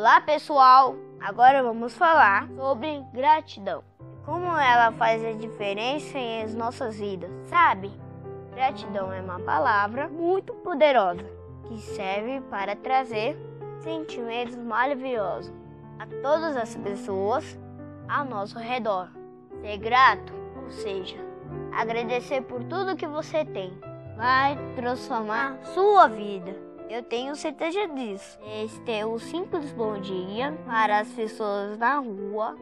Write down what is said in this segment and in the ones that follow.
Olá, pessoal! Agora vamos falar sobre gratidão. Como ela faz a diferença em as nossas vidas, sabe? Gratidão é uma palavra muito poderosa que serve para trazer sentimentos maravilhosos a todas as pessoas ao nosso redor. Ser grato, ou seja, agradecer por tudo que você tem, vai transformar sua vida. Eu tenho certeza disso. Este é o simples bom dia para as pessoas na rua,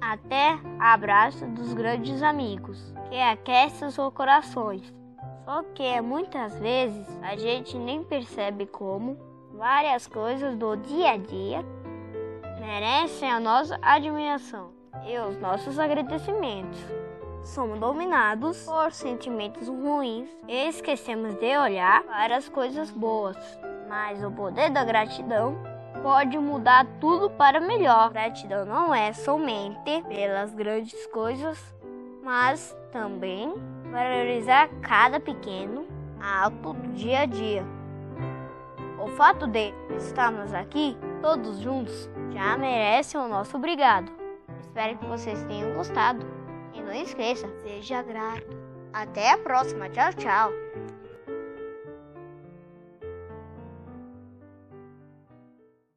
até abraço dos grandes amigos, que aquecem os corações. Só que muitas vezes a gente nem percebe como várias coisas do dia a dia merecem a nossa admiração e os nossos agradecimentos. Somos dominados por sentimentos ruins e esquecemos de olhar para as coisas boas. Mas o poder da gratidão pode mudar tudo para melhor. Gratidão não é somente pelas grandes coisas, mas também valorizar cada pequeno ato do dia a dia. O fato de estarmos aqui todos juntos já merece o nosso obrigado. Espero que vocês tenham gostado. E não esqueça, seja grato. Até a próxima. Tchau, tchau.